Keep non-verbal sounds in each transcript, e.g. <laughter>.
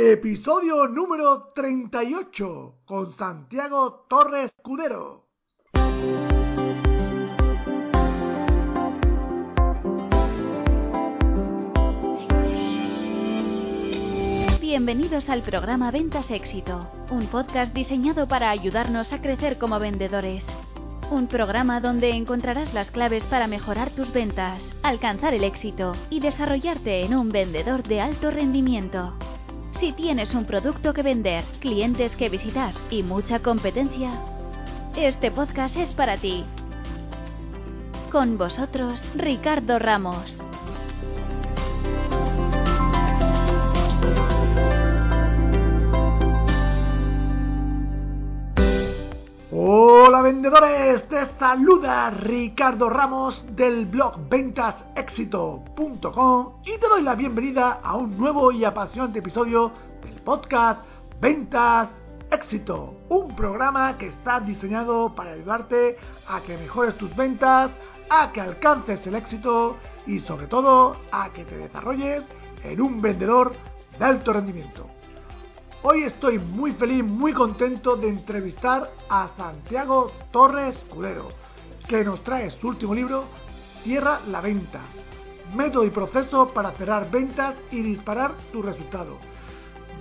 Episodio número 38 con Santiago Torres Cudero. Bienvenidos al programa Ventas Éxito, un podcast diseñado para ayudarnos a crecer como vendedores. Un programa donde encontrarás las claves para mejorar tus ventas, alcanzar el éxito y desarrollarte en un vendedor de alto rendimiento. Si tienes un producto que vender, clientes que visitar y mucha competencia, este podcast es para ti. Con vosotros, Ricardo Ramos. Hola vendedores, te saluda Ricardo Ramos del blog ventasexito.com y te doy la bienvenida a un nuevo y apasionante episodio del podcast Ventas Éxito, un programa que está diseñado para ayudarte a que mejores tus ventas, a que alcances el éxito y sobre todo a que te desarrolles en un vendedor de alto rendimiento. Hoy estoy muy feliz, muy contento de entrevistar a Santiago Torres Cudero, que nos trae su último libro, Cierra la venta, método y proceso para cerrar ventas y disparar tu resultado.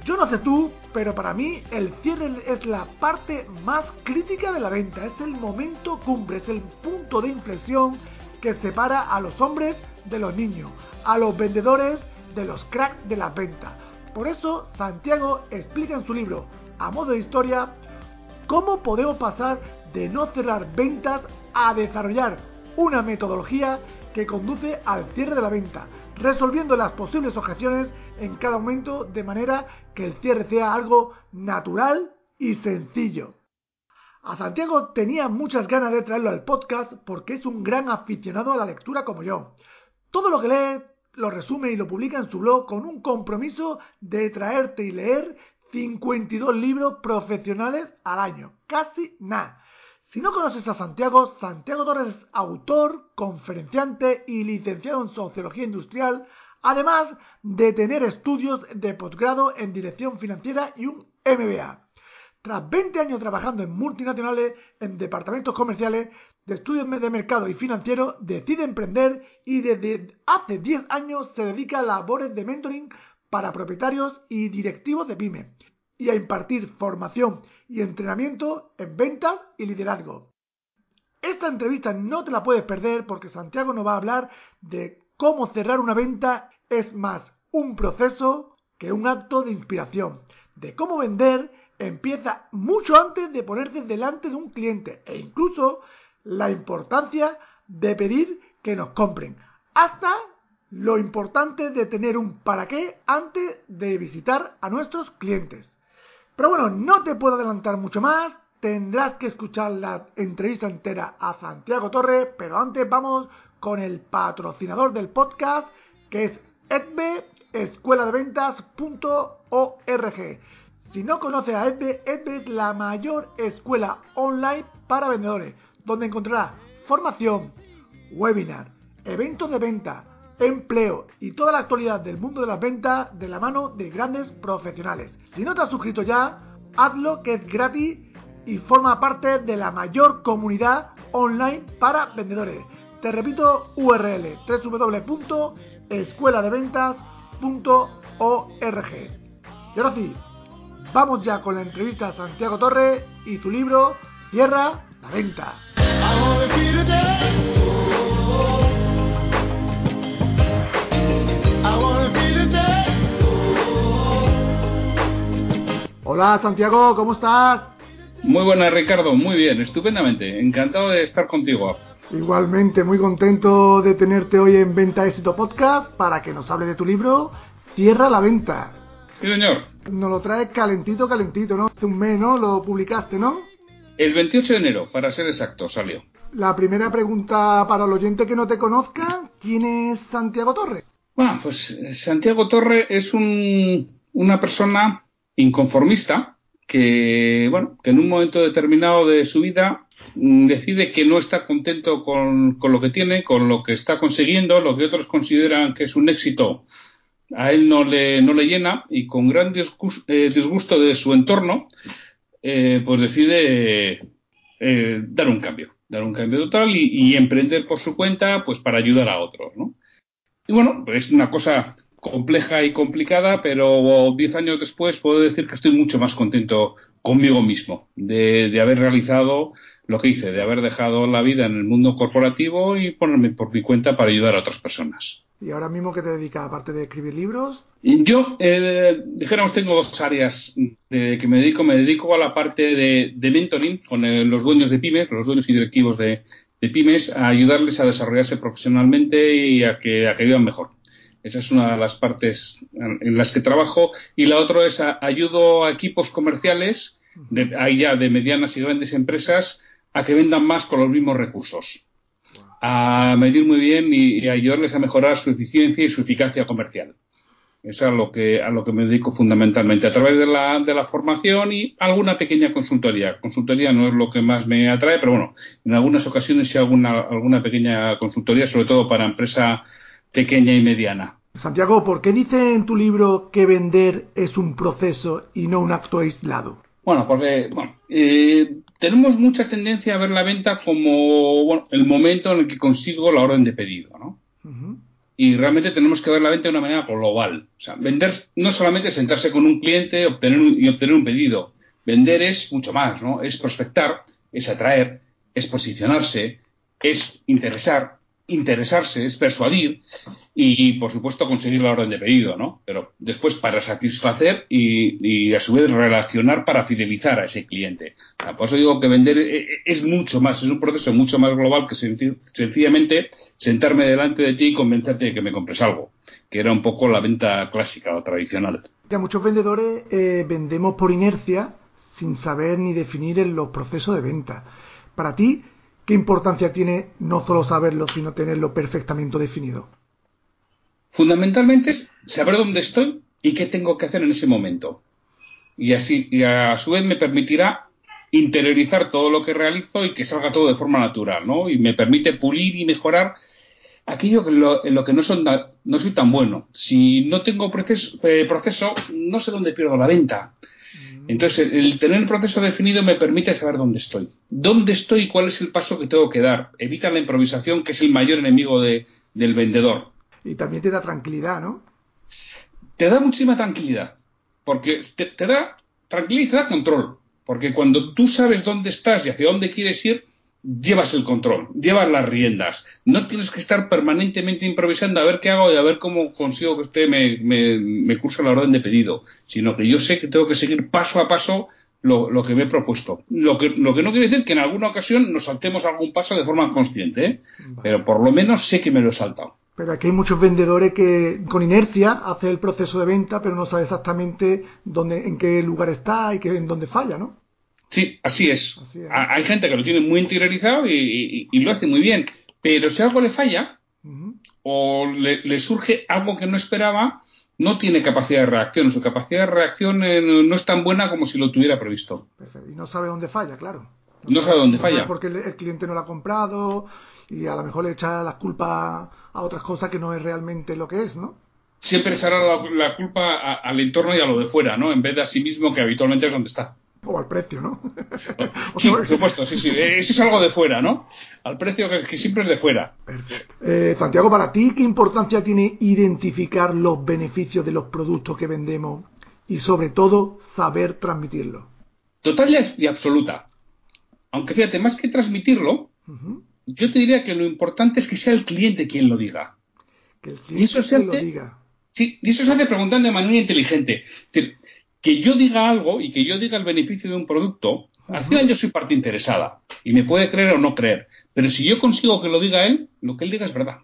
Yo no sé tú, pero para mí el cierre es la parte más crítica de la venta, es el momento cumbre, es el punto de inflexión que separa a los hombres de los niños, a los vendedores de los cracks de las ventas por eso, Santiago explica en su libro, a modo de historia, cómo podemos pasar de no cerrar ventas a desarrollar una metodología que conduce al cierre de la venta, resolviendo las posibles objeciones en cada momento de manera que el cierre sea algo natural y sencillo. A Santiago tenía muchas ganas de traerlo al podcast porque es un gran aficionado a la lectura como yo. Todo lo que lee, lo resume y lo publica en su blog con un compromiso de traerte y leer 52 libros profesionales al año. Casi nada. Si no conoces a Santiago, Santiago Torres es autor, conferenciante y licenciado en Sociología Industrial, además de tener estudios de posgrado en Dirección Financiera y un MBA. Tras 20 años trabajando en multinacionales, en departamentos comerciales, de estudios de mercado y financiero, decide emprender y desde hace 10 años se dedica a labores de mentoring para propietarios y directivos de pyme y a impartir formación y entrenamiento en ventas y liderazgo. Esta entrevista no te la puedes perder porque Santiago nos va a hablar de cómo cerrar una venta es más un proceso que un acto de inspiración, de cómo vender empieza mucho antes de ponerse delante de un cliente e incluso la importancia de pedir que nos compren, hasta lo importante de tener un para qué antes de visitar a nuestros clientes. Pero bueno, no te puedo adelantar mucho más, tendrás que escuchar la entrevista entera a Santiago Torre, pero antes vamos con el patrocinador del podcast, que es edbe, escueladeventas.org. Si no conoces a Edbe, Edbe es la mayor escuela online para vendedores donde encontrará formación, webinar, eventos de venta, empleo y toda la actualidad del mundo de las ventas de la mano de grandes profesionales. Si no te has suscrito ya, hazlo que es gratis y forma parte de la mayor comunidad online para vendedores. Te repito URL www.escueladeventas.org. Y ahora sí, vamos ya con la entrevista a Santiago Torre y su libro Cierra la venta. Hola Santiago, ¿cómo estás? Muy buena Ricardo, muy bien, estupendamente, encantado de estar contigo. Igualmente, muy contento de tenerte hoy en Venta Éxito Podcast para que nos hable de tu libro Tierra la Venta. Sí, señor. Nos lo traes calentito, calentito, ¿no? Hace un mes, ¿no? Lo publicaste, ¿no? El 28 de enero, para ser exacto, salió. La primera pregunta para el oyente que no te conozca, ¿quién es Santiago Torre? Bueno, pues eh, Santiago Torre es un, una persona inconformista que, bueno, que en un momento determinado de su vida mm, decide que no está contento con, con, lo que tiene, con lo que está consiguiendo, lo que otros consideran que es un éxito, a él no le, no le llena y con gran eh, disgusto de su entorno, eh, pues decide eh, dar un cambio, dar un cambio total y, emprender por su cuenta, pues para ayudar a otros, ¿no? Y bueno, es una cosa compleja y complicada, pero diez años después puedo decir que estoy mucho más contento conmigo mismo de, haber realizado lo que hice, de haber dejado la vida en el mundo corporativo y ponerme por mi cuenta para ayudar a otras personas. ¿Y ahora mismo qué te dedicas, aparte de escribir libros? Yo, eh, dijéramos, tengo dos áreas de que me dedico. Me dedico a la parte de, mentoring con el, los dueños de pymes, los dueños y directivos de, pymes, a ayudarles a desarrollarse profesionalmente y a que, a que vivan mejor. Esa es una de las partes en las que trabajo. Y la otra es a, ayudo a equipos comerciales, de, ya de medianas y grandes empresas, a que vendan más con los mismos recursos a medir muy bien y, y, ayudarles a mejorar su eficiencia y su eficacia comercial. Eso es a lo que, a lo que me dedico fundamentalmente, a través de la, de la formación y alguna pequeña consultoría. Consultoría no es lo que más me atrae, pero bueno, en algunas ocasiones sí alguna, alguna pequeña consultoría, sobre todo para empresa pequeña y mediana. Santiago, ¿por qué dice en tu libro que vender es un proceso y no un acto aislado? Bueno, porque bueno, eh, tenemos mucha tendencia a ver la venta como bueno, el momento en el que consigo la orden de pedido, ¿no? Uh -huh. Y realmente tenemos que ver la venta de una manera global. O sea, vender no solamente sentarse con un cliente obtener un, y obtener un pedido. Vender es mucho más, ¿no? Es prospectar, es atraer, es posicionarse, es interesar, interesarse, es persuadir y, por supuesto, conseguir la orden de pedido, ¿no? Pero después para satisfacer y, a su vez relacionar para fidelizar a ese cliente. Por eso digo que vender es mucho más, es un proceso mucho más global que sencillamente sentarme delante de ti y convencerte de que me compres algo, que era un poco la venta clásica o tradicional. Ya muchos vendedores eh, vendemos por inercia sin saber ni definir los procesos de venta. Para ti, ¿Qué importancia tiene no solo saberlo, sino tenerlo perfectamente definido? Fundamentalmente es saber dónde estoy y qué tengo que hacer en ese momento. Y así, y a su vez me permitirá interiorizar todo lo que realizo y que salga todo de forma natural, ¿no? Y me permite pulir y mejorar aquello que lo, en lo que no, son, no soy tan bueno. Si no tengo proceso, eh, proceso, no sé dónde pierdo la venta. Entonces, el tener el proceso definido me permite saber dónde estoy. ¿Dónde estoy y cuál es el paso que tengo que dar? Evita la improvisación, que es el mayor enemigo de, del vendedor. Y también te da tranquilidad, ¿no? Te da muchísima tranquilidad. Porque te, te da tranquilidad y te da control. Porque cuando tú sabes dónde estás y hacia dónde quieres ir, llevas el control, llevas las riendas. No tienes que estar permanentemente improvisando a ver qué hago y a ver cómo consigo que usted me, me, me curse la orden de pedido, sino que yo sé que tengo que seguir paso a paso lo, lo que me he propuesto. Lo que, lo que no quiere decir que en alguna ocasión nos saltemos algún paso de forma consciente, ¿eh? pero por lo menos sé que me lo he saltado. Pero aquí hay muchos vendedores que con inercia hacen el proceso de venta, pero no sabe exactamente dónde, en qué lugar está y que, en dónde falla, ¿no? Sí, así es. así es. Hay gente que lo tiene muy interiorizado y, y, y, lo hace muy bien. Pero si algo le falla uh -huh. o le, le, surge algo que no esperaba, no tiene capacidad de reacción. Su capacidad de reacción eh, no es tan buena como si lo tuviera previsto. Perfecto. Y no sabe dónde falla, claro. No, no sabe dónde falla. Porque el, el, cliente no lo ha comprado y a lo mejor le echa las culpas a otras cosas que no es realmente lo que es, ¿no? Siempre echará la, la culpa a, al entorno y a lo de fuera, ¿no? En vez de a sí mismo, que habitualmente es donde está o al precio, ¿no? <laughs> <laughs> sí, por supuesto, sí, sí. Eso es algo de fuera, ¿no? Al precio que, que siempre es de fuera. Perfecto. Eh, Santiago, para ti, ¿qué importancia tiene identificar los beneficios de los productos que vendemos y, sobre todo, saber transmitirlo? Total y absoluta. Aunque fíjate, más que transmitirlo, uh -huh. Yo te diría que lo importante es que sea el cliente quien lo diga. Que el cliente y eso se hace, lo diga. Sí, y eso se hace preguntando de manera inteligente. Es decir, que yo diga algo y que yo diga el beneficio de un producto, al final yo soy parte interesada y me puede creer o no creer. Pero si yo consigo que lo diga él, lo que él diga es verdad.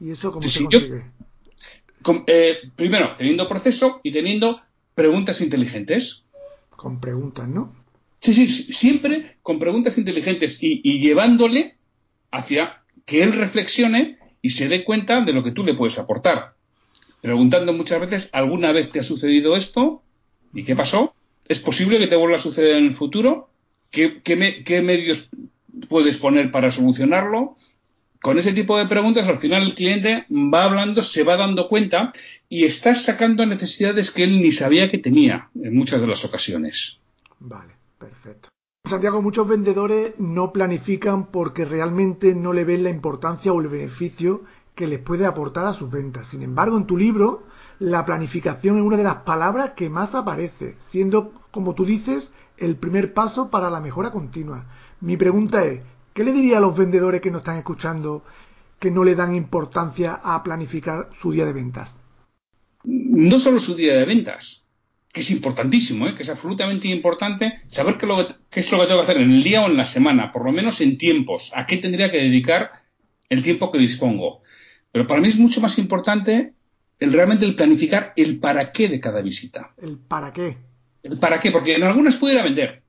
¿Y eso cómo Entonces, se consigue? Yo, con, eh, primero, teniendo proceso y teniendo preguntas inteligentes. Con preguntas, ¿no? Sí, sí, siempre con preguntas inteligentes y, llevándole hacia que él reflexione y se dé cuenta de lo que tú le puedes aportar. Preguntando muchas veces, ¿alguna vez te ha sucedido esto? ¿Y qué pasó? ¿Es posible que te vuelva a suceder en el futuro? ¿Qué, qué medios puedes poner para solucionarlo? Con ese tipo de preguntas, al final el cliente va hablando, se va dando cuenta y está sacando necesidades que él ni sabía que tenía en muchas de las ocasiones. Vale, perfecto. Santiago, muchos vendedores no planifican porque realmente no le ven la importancia o el beneficio que les puede aportar a sus ventas. Sin embargo, en tu libro, la planificación es una de las palabras que más aparece, siendo, como tú dices, el primer paso para la mejora continua. Mi pregunta es, ¿qué le diría a los vendedores que nos están escuchando que no le dan importancia a planificar su día de ventas? No solo su día de ventas, que es importantísimo, ¿eh? que es absolutamente importante saber qué, qué, es lo que tengo que hacer en el día o en la semana, por lo menos en tiempos, a qué tendría que dedicar el tiempo que dispongo. Pero para mí es mucho más importante el realmente el planificar el para qué de cada visita. El para qué. El para qué, porque en algunas puedo ir a vender,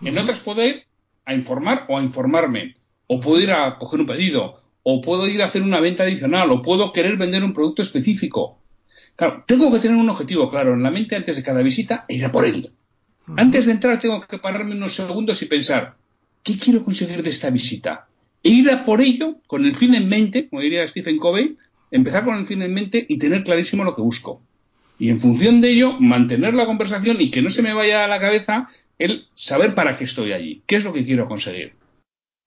en otras puedo ir a informar o a informarme, o puedo ir a coger un pedido, o puedo ir a hacer una venta adicional, o puedo querer vender un producto específico. Claro, tengo que tener un objetivo claro en la mente antes de cada visita e ir a por él. Antes de entrar tengo que pararme unos segundos y pensar, ¿qué quiero conseguir de esta visita? E ir a por ello con el fin en mente, como diría Stephen Covey, empezar con el fin en mente y tener clarísimo lo que busco. Y en función de ello, mantener la conversación y que no se me vaya a la cabeza el saber para qué estoy allí, qué es lo que quiero conseguir.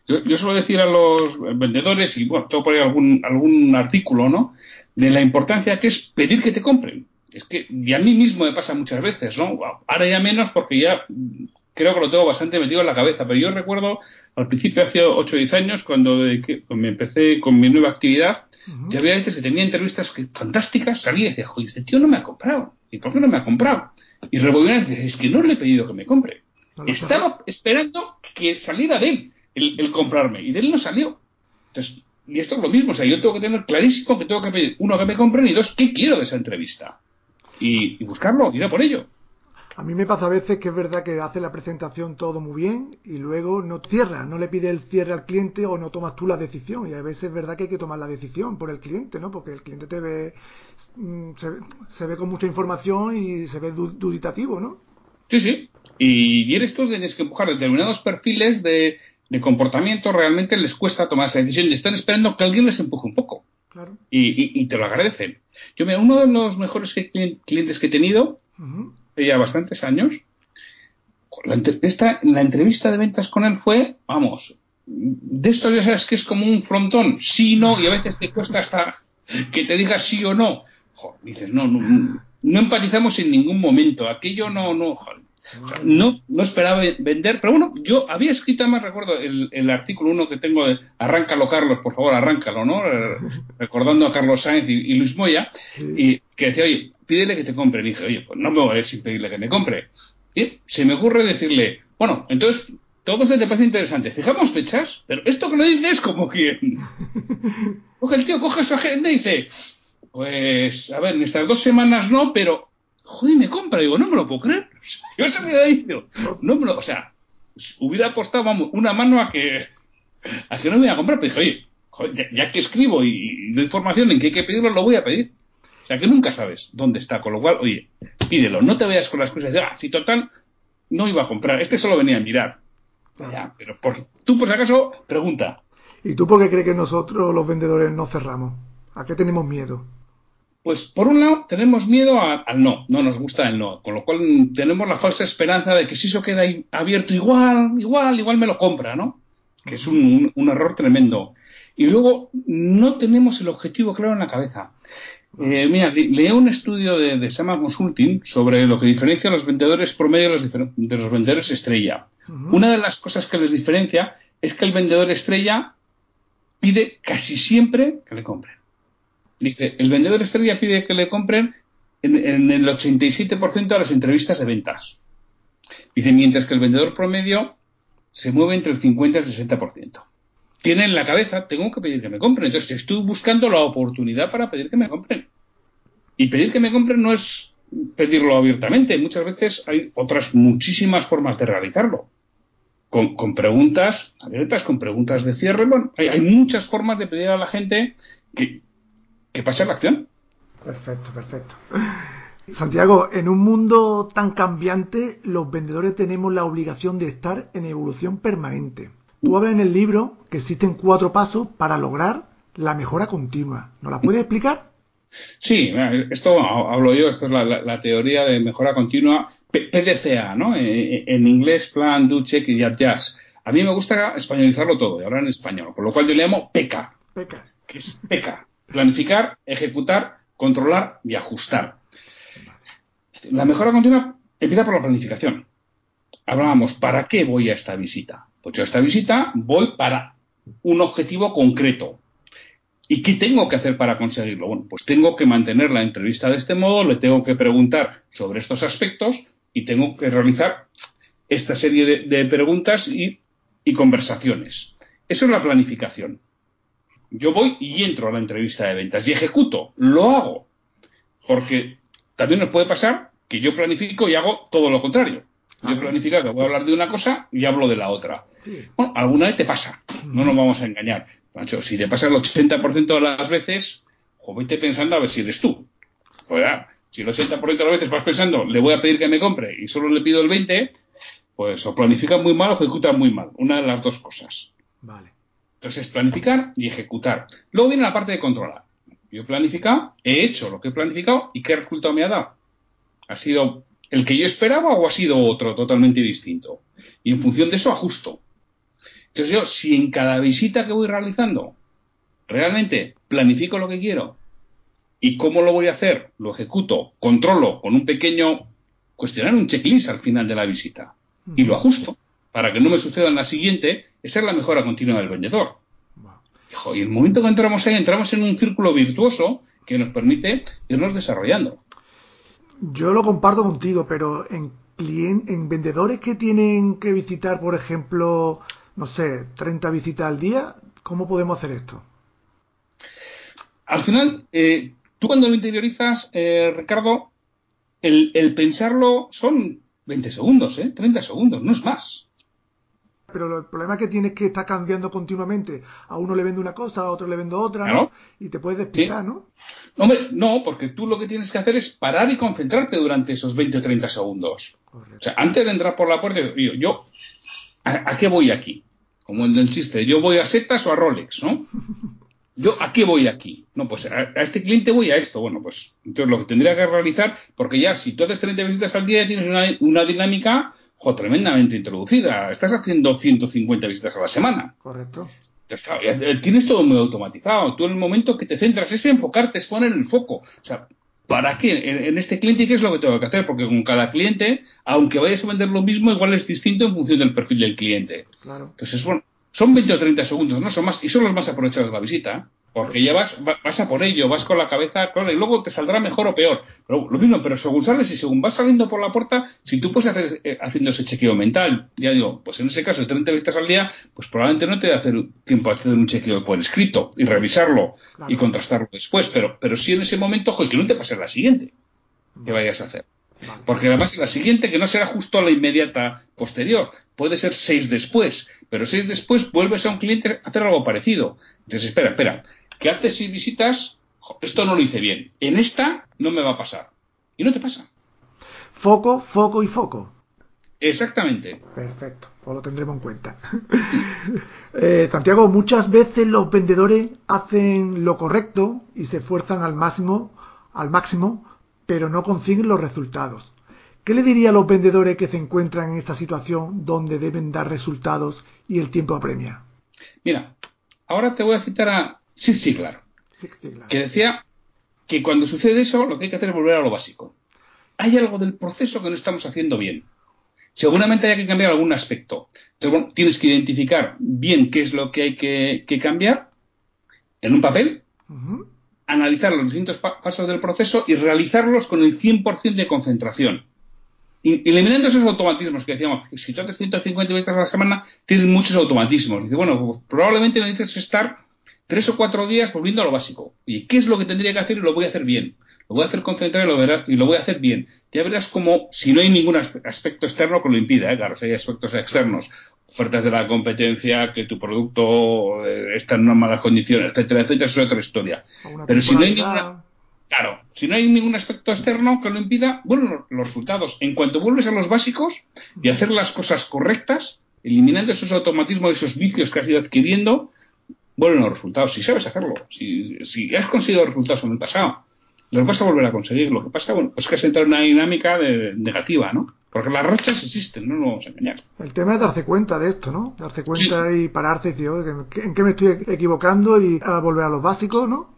Yo, suelo decir a los vendedores, y bueno, tengo por ahí algún, algún artículo, ¿no? De la importancia que es pedir que te compren. Es que, y a mí mismo me pasa muchas veces, ¿no? Ahora ya menos porque ya creo que lo tengo bastante metido en la cabeza, pero yo recuerdo al principio, hace 8 o 10 años, cuando me empecé con mi nueva actividad, yo había veces que tenía entrevistas fantásticas, salía y decía, joder, este tío no me ha comprado. ¿Y por qué no me ha comprado? Y rebobinaba y decía, es que no le he pedido que me compre. Estaba esperando que saliera de él el, comprarme. Y de él no salió. Entonces, y esto es lo mismo. O sea, yo tengo que tener clarísimo que tengo que pedir, uno, que me compren y dos, qué quiero de esa entrevista. Y, buscarlo, ir a por ello. A mí me pasa a veces que es verdad que hace la presentación todo muy bien y luego no cierra, no le pide el cierre al cliente o no tomas tú la decisión. Y a veces es verdad que hay que tomar la decisión por el cliente, ¿no? Porque el cliente te ve, mm, se, ve con mucha información y se ve duditativo, ¿no? Sí, sí. Y, eres tú tienes que empujar determinados perfiles de, comportamiento, realmente les cuesta tomar esa decisión y están esperando que alguien les empuje un poco. Y, te lo agradecen. Yo, mira, uno de los mejores clientes que he tenido, hace ya bastantes años, la, la entrevista de ventas con él fue, vamos, de esto ya sabes que es como un frontón, sí, no, y a veces te cuesta hasta que te digas sí o no. dices, no, no, no empatizamos en ningún momento, aquello no, no, no, no esperaba vender, pero bueno, yo había escrito, más recuerdo el, artículo uno que tengo de Arráncalo Carlos, por favor, arráncalo, ¿no? Recordando a Carlos Sainz y, Luis Moya, y que decía, oye, pídele que te compre. Y dije, oye, pues no me voy a ir sin pedirle que me compre. Y se me ocurre decirle, bueno, entonces todo esto te parece interesante. Fijamos fechas, pero esto que lo dices es como quien. <laughs> Coge el tío, coge su agenda y dice, pues, a ver, en estas dos semanas no, pero joder, me compra. Digo, no me lo puedo creer. Yo se me había dicho, no me lo, o sea, hubiera apostado, vamos, una mano a que, a que no me iba a comprar. Pero dije, oye, ya, que escribo y, doy información en que hay que pedirlo, lo voy a pedir. O sea, que nunca sabes dónde está. Con lo cual, oye, pídelo. No te vayas con las cosas de, ah, si total, no iba a comprar. Este solo venía a mirar. Ya, pero por, tú, por si acaso, pregunta. ¿Y tú por qué crees que nosotros, los vendedores, no cerramos? ¿A qué tenemos miedo? Pues por un lado tenemos miedo al no, no nos gusta el no, con lo cual tenemos la falsa esperanza de que si eso queda abierto igual, igual, igual me lo compra, ¿no? Que es un, error tremendo. Y luego no tenemos el objetivo claro en la cabeza. Eh, mira, leí un estudio de, de Sama Consulting sobre lo que diferencia a los vendedores promedio de los, vendedores estrella. Una de las cosas que les diferencia es que el vendedor estrella pide casi siempre que le compren. Dice, el vendedor estrella pide que le compren en, el 87% de las entrevistas de ventas. Dice, mientras que el vendedor promedio se mueve entre el 50 y el 60%. Tiene en la cabeza, tengo que pedir que me compren. Entonces estoy buscando la oportunidad para pedir que me compren. Y pedir que me compren no es pedirlo abiertamente. Muchas veces hay otras muchísimas formas de realizarlo. Con, preguntas abiertas, con preguntas de cierre. Bueno, hay, muchas formas de pedir a la gente que, que pase la acción. Perfecto, perfecto. Santiago, en un mundo tan cambiante, los vendedores tenemos la obligación de estar en evolución permanente. Tú hablas en el libro que existen cuatro pasos para lograr la mejora continua. ¿Nos la puedes explicar? Sí, esto hablo yo, esto es la, teoría de mejora continua, PDCA, ¿no? En, inglés, Plan, Do, Check y Adjust. A mí me gusta españolizarlo todo y hablar en español, por lo cual yo le llamo PECA. PECA. Que es PECA. Planificar, ejecutar, controlar y ajustar. La mejora continua empieza por la planificación. Hablábamos, ¿para qué voy a esta visita? Pues yo a esta visita voy para un objetivo concreto. ¿Y qué tengo que hacer para conseguirlo? Bueno, pues tengo que mantener la entrevista de este modo, le tengo que preguntar sobre estos aspectos y tengo que realizar esta serie de, preguntas y, y conversaciones. Eso es la planificación. Yo voy y entro a la entrevista de ventas y ejecuto, lo hago. Porque también nos puede pasar que yo planifico y hago todo lo contrario. Yo he planificado que voy a hablar de una cosa y hablo de la otra. Bueno, alguna vez te pasa, no nos vamos a engañar. si te pasa el 80% de las veces, jo, vete pensando a ver si eres tú. si el 80% de las veces vas pensando, le voy a pedir que me compre y solo le pido el 20%, pues o planifica muy mal o ejecuta muy mal. Una de las dos cosas. Vale. Entonces, planificar y ejecutar. Luego viene la parte de controlar. Yo he planificado, he hecho lo que he planificado y qué resultado me ha dado. ¿Ha sido el que yo esperaba o ha sido otro totalmente distinto? Y en función de eso ajusto. Entonces yo, si en cada visita que voy realizando realmente planifico lo que quiero y cómo lo voy a hacer, lo ejecuto, controlo con un pequeño cuestionario, un checklist al final de la visita y lo ajusto para que no me suceda en la siguiente, esa es la mejora continua del vendedor. Y el momento que entramos ahí, entramos en un círculo virtuoso que nos permite irnos desarrollando. Yo lo comparto contigo, pero en, en vendedores que tienen que visitar, por ejemplo, no sé, 30 visitas al día, ¿cómo podemos hacer esto? Al final, eh, tú cuando lo interiorizas, eh, Ricardo, el, el, pensarlo son 20 segundos, ¿eh? 30 segundos, no es más. Pero el problema que tienes es que está cambiando continuamente. A uno le vende una cosa, a otro le vende otra, ¿no? Y te puedes despistar, ¿no? Hombre, no, porque tú lo que tienes que hacer es parar y concentrarte durante esos 20 o 30 segundos. O sea, antes de entrar por la puerta, yo, yo ¿a, qué voy aquí? Como en el chiste, yo voy a setas o a Rolex, ¿no? <laughs> ¿Yo a qué voy aquí? No, pues a, este cliente voy a esto. Bueno, pues entonces lo que tendría que realizar, porque ya si tú haces 30 visitas al día tienes una, una dinámica jo, tremendamente introducida. Estás haciendo 150 visitas a la semana. Correcto. tienes todo muy automatizado. Tú en el momento que te centras es enfocarte, es poner el foco. O sea, ¿para qué? En, este cliente, ¿qué es lo que tengo que hacer? Porque con cada cliente, aunque vayas a vender lo mismo, igual es distinto en función del perfil del cliente. Claro. Entonces, bueno, son 20 o 30 segundos, no son más, y son los más aprovechados de la visita. Porque ya vas, vas a por ello, vas con la cabeza, claro, y luego te saldrá mejor o peor. Pero lo mismo, pero según sales y según vas saliendo por la puerta, si tú puedes hacer eh, haciendo ese chequeo mental, ya digo, pues en ese caso, de 30 vistas al día, pues probablemente no te dé hacer tiempo a hacer un chequeo por escrito y revisarlo y contrastarlo después. Pero, pero sí en ese momento, ojo, que no te pase la siguiente que vayas a hacer. Porque además la siguiente, que no será justo la inmediata posterior, puede ser seis después, pero seis después vuelves a un cliente a hacer algo parecido. Entonces, espera, espera, que haces seis visitas, esto no lo hice bien. En esta no me va a pasar. Y no te pasa. Foco, foco y foco. Exactamente. Perfecto, pues lo tendremos en cuenta. <laughs> Eh, Santiago, muchas veces los vendedores hacen lo correcto y se esfuerzan al máximo, al máximo, pero no consiguen los resultados. ¿Qué le diría a los vendedores que se encuentran en esta situación donde deben dar resultados y el tiempo apremia? Mira, ahora te voy a citar a Sí, sí, claro. Que decía que cuando sucede eso, lo que hay que hacer es volver a lo básico. Hay algo del proceso que no estamos haciendo bien. Seguramente hay que cambiar algún aspecto. Entonces, bueno, tienes que identificar bien qué es lo que hay que, cambiar en un papel, analizar los distintos pasos del proceso y realizarlos con el 100% de concentración. Y, eliminando esos automatismos que decíamos, si tú haces 150 veces a la semana, tienes muchos automatismos. Dice, bueno, pues probablemente necesites estar tres o cuatro días volviendo a lo básico. ¿Y qué es lo que tendría que hacer y lo voy a hacer bien? lo voy a hacer concentrado y lo, verás, y lo voy a hacer bien. Ya verás como si no hay ningún aspecto externo que lo impida, ¿eh? claro, si hay aspectos externos, ofertas de la competencia, que tu producto eh, está en unas malas condiciones, etcétera, etcétera, eso es otra historia. Pero si no hay ninguna, claro, si no hay ningún aspecto externo que lo impida, bueno, los resultados. En cuanto vuelves a los básicos y hacer las cosas correctas, eliminando esos automatismos, esos vicios que has ido adquiriendo, vuelven los resultados. Si sabes hacerlo, si, si has conseguido resultados en el pasado, los vas a volver a conseguir. Lo que pasa, bueno, es que has entrado en una dinámica de, negativa, ¿no? Porque las rachas existen, no nos vamos a engañar. El tema es darse cuenta de esto, ¿no? Darse cuenta y pararse y decir, ¿en qué me estoy equivocando? Y a volver a los básicos, ¿no?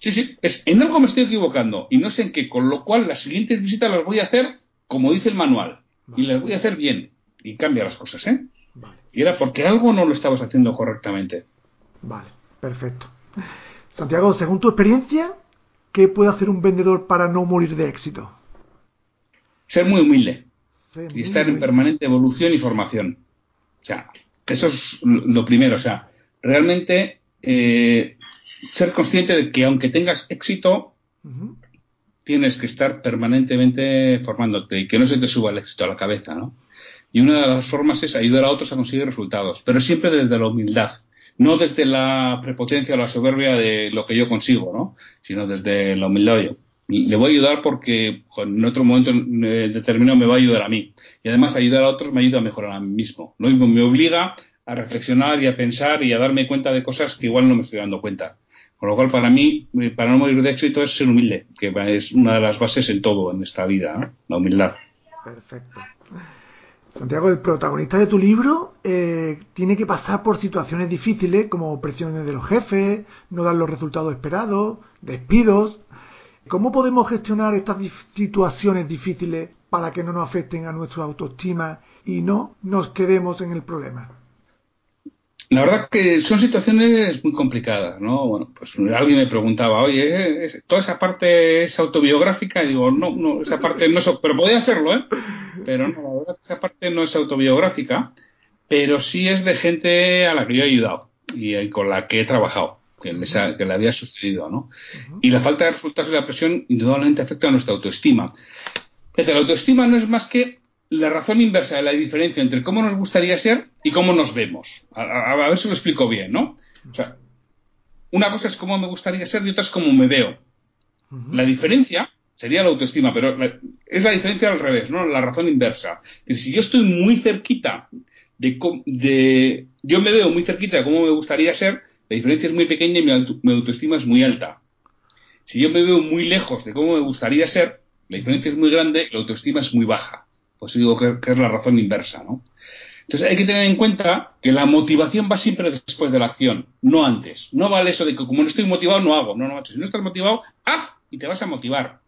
Sí, sí, es, en algo me estoy equivocando y no sé en qué, con lo cual las siguientes visitas las voy a hacer como dice el manual y las voy a hacer bien y cambia las cosas, ¿eh? Y era porque algo no lo estabas haciendo correctamente. Vale, perfecto. Santiago, según tu experiencia, ¿qué puede hacer un vendedor para no morir de éxito? Ser muy humilde y estar en permanente evolución y formación. O sea, eso es lo primero. O sea, realmente eh, ser consciente de que aunque tengas éxito, tienes que estar permanentemente formándote y que no se te suba el éxito a la cabeza, ¿no? Y una de las formas es ayudar a otros a conseguir resultados, pero siempre desde la humildad, no desde la prepotencia o la soberbia de lo que yo consigo, ¿no? Sino desde la humildad yo. Le voy a ayudar porque en otro momento eh, determinado me va a ayudar a mí. Y además ayudar a otros me ayuda a mejorar a mí mismo. ¿no? me obliga a reflexionar y a pensar y a darme cuenta de cosas que igual no me estoy dando cuenta. Con lo cual, para mí, eh, para no morir de éxito es ser humilde, que es una de las bases en todo en esta vida, la humildad. Perfecto. Santiago, el protagonista de tu libro eh, tiene que pasar por situaciones difíciles como presiones de los jefes, no dar los resultados esperados, despidos. ¿Cómo podemos gestionar estas situaciones difíciles para que no nos afecten a nuestra autoestima y no nos quedemos en el problema? La verdad que son situaciones muy complicadas, ¿no? Bueno, pues alguien me preguntaba, oye, ¿toda esa parte es autobiográfica? Y digo, no, no, esa parte no es, pero podía hacerlo, ¿eh? Pero no, la esa parte no es autobiográfica, pero sí es de gente a la que yo he ayudado y con la que he trabajado, que, que le había sucedido, ¿no? Y la falta de resultados de la presión indudablemente afecta a nuestra autoestima. la autoestima no es más que la razón inversa de la diferencia entre cómo nos gustaría ser y cómo nos vemos. A, ver si lo explico bien, ¿no? O sea, una cosa es cómo me gustaría ser y otra es cómo me veo. La diferencia sería la autoestima, pero es la diferencia al revés, ¿no? La razón inversa. Que si yo estoy muy cerquita de, de, yo me veo muy cerquita de cómo me gustaría ser, la diferencia es muy pequeña y mi, autoestima es muy alta. Si yo me veo muy lejos de cómo me gustaría ser, la diferencia es muy grande la autoestima es muy baja pues digo que, es la razón inversa, ¿no? Entonces hay que tener en cuenta que la motivación va siempre después de la acción, no antes. No vale eso de que como no estoy motivado no hago. No, no, si no estás motivado, ¡ah! Y te vas a motivar.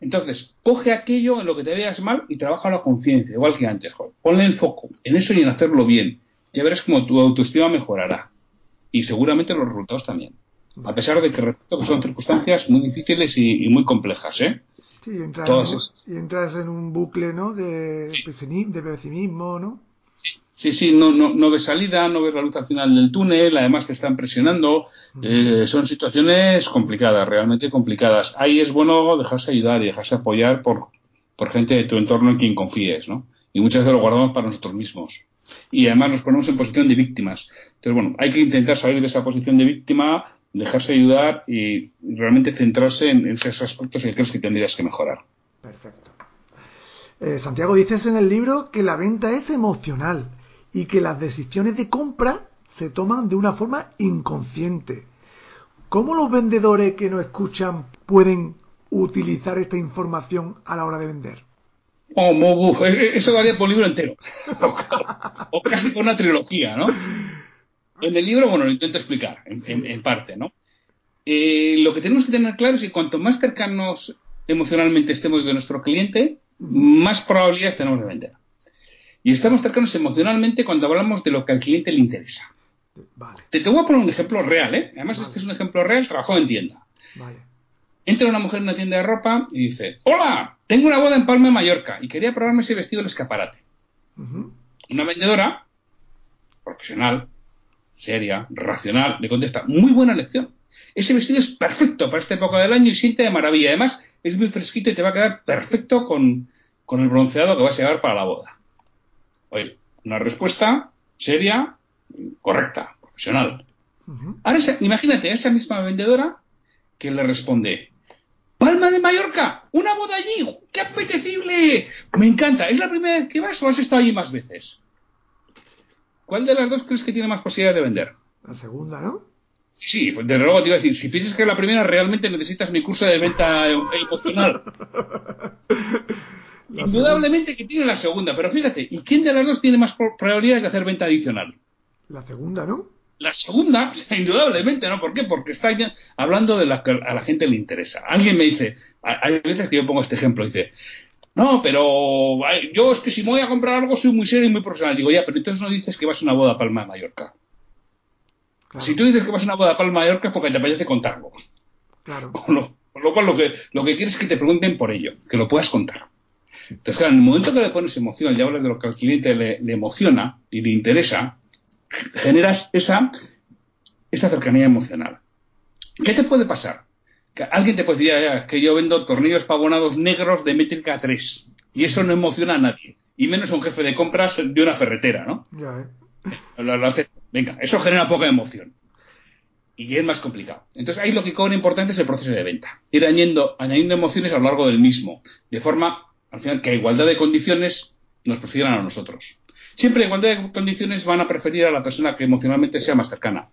Entonces, coge aquello en lo que te veas mal y trabaja la conciencia, igual que antes. Ponle el foco en eso y en hacerlo bien. Ya verás cómo tu autoestima mejorará. Y seguramente los resultados también. A pesar de que, repito, que son circunstancias muy difíciles y, y muy complejas, ¿eh? Sí, entras, en, y entras en un bucle ¿no? de, de pesimismo, ¿no? Sí, sí, no, no, no ves salida, no ves la luz al final del túnel, además te están presionando. Eh, son situaciones complicadas, realmente complicadas. Ahí es bueno dejarse ayudar y dejarse apoyar por, por gente de tu entorno en quien confíes, ¿no? Y muchas veces lo guardamos para nosotros mismos. Y además nos ponemos en posición de víctimas. Entonces, bueno, hay que intentar salir de esa posición de víctima dejarse ayudar y realmente centrarse en, esos aspectos que crees que tendrías que mejorar. Perfecto. Eh, Santiago, dices en el libro que la venta es emocional y que las decisiones de compra se toman de una forma inconsciente. ¿Cómo los vendedores que nos escuchan pueden utilizar esta información a la hora de vender? Oh, eso daría por libro entero. o casi por una trilogía, ¿no? En el libro, bueno, lo intento explicar, en, parte, ¿no? Eh, lo que tenemos que tener claro es que cuanto más cercanos emocionalmente estemos de nuestro cliente, más probabilidades tenemos de vender. Y estamos cercanos emocionalmente cuando hablamos de lo que al cliente le interesa. Te, te, voy a poner un ejemplo real, ¿eh? Además, este es un ejemplo real, trabajo en tienda. Entra una mujer en una tienda de ropa y dice, hola, tengo una boda en Palma, Mallorca, y quería probarme ese vestido del escaparate. Una vendedora profesional seria, racional, le contesta, muy buena lección. Ese vestido es perfecto para esta época del año y siente de maravilla. Además, es muy fresquito y te va a quedar perfecto con, con el bronceado que vas a llevar para la boda. Oye, una respuesta seria, correcta, profesional. Ahora, imagínate a esa misma vendedora que le responde, Palma de Mallorca, una boda allí, qué apetecible, me encanta, ¿es la primera vez que vas o has estado allí más veces? ¿Cuál de las dos crees que tiene más posibilidades de vender? La segunda, ¿no? Sí, pues desde luego te iba a decir, si piensas que es la primera, realmente necesitas mi curso de venta emocional. <laughs> Indudablemente que tiene la segunda, pero fíjate, ¿y quién de las dos tiene más probabilidades de hacer venta adicional? La segunda, ¿no? La segunda, <laughs> indudablemente, ¿no? ¿Por qué? Porque está hablando de la que a la gente le interesa. Alguien me dice, hay veces que yo pongo este ejemplo, dice, no, pero yo es que si me voy a comprar algo soy muy serio y muy profesional. Digo, ya, pero entonces no dices que vas a una boda a Palma de Mallorca. Si tú dices que vas a una boda a Palma de Mallorca es porque te apetece contarlo. Claro. <laughs> Con lo, cual lo que, lo que quieres es que te pregunten por ello, que lo puedas contar. Entonces, claro, en el momento que le pones emoción y hablas de lo que al cliente le, emociona y le interesa, generas esa, esa cercanía emocional. ¿Qué te puede pasar? Que alguien te puede decir que yo vendo tornillos pavonados negros de métrica 3 y eso no emociona a nadie, y menos a un jefe de compras de una ferretera, ¿no? Ya, ¿eh? <laughs> venga, eso genera poca emoción y es más complicado. Entonces ahí lo que cobra importante es el proceso de venta, ir añadiendo, añadiendo emociones a lo largo del mismo, de forma al final que a igualdad de condiciones nos prefieran a nosotros. Siempre a igualdad de condiciones van a preferir a la persona que emocionalmente sea más cercana.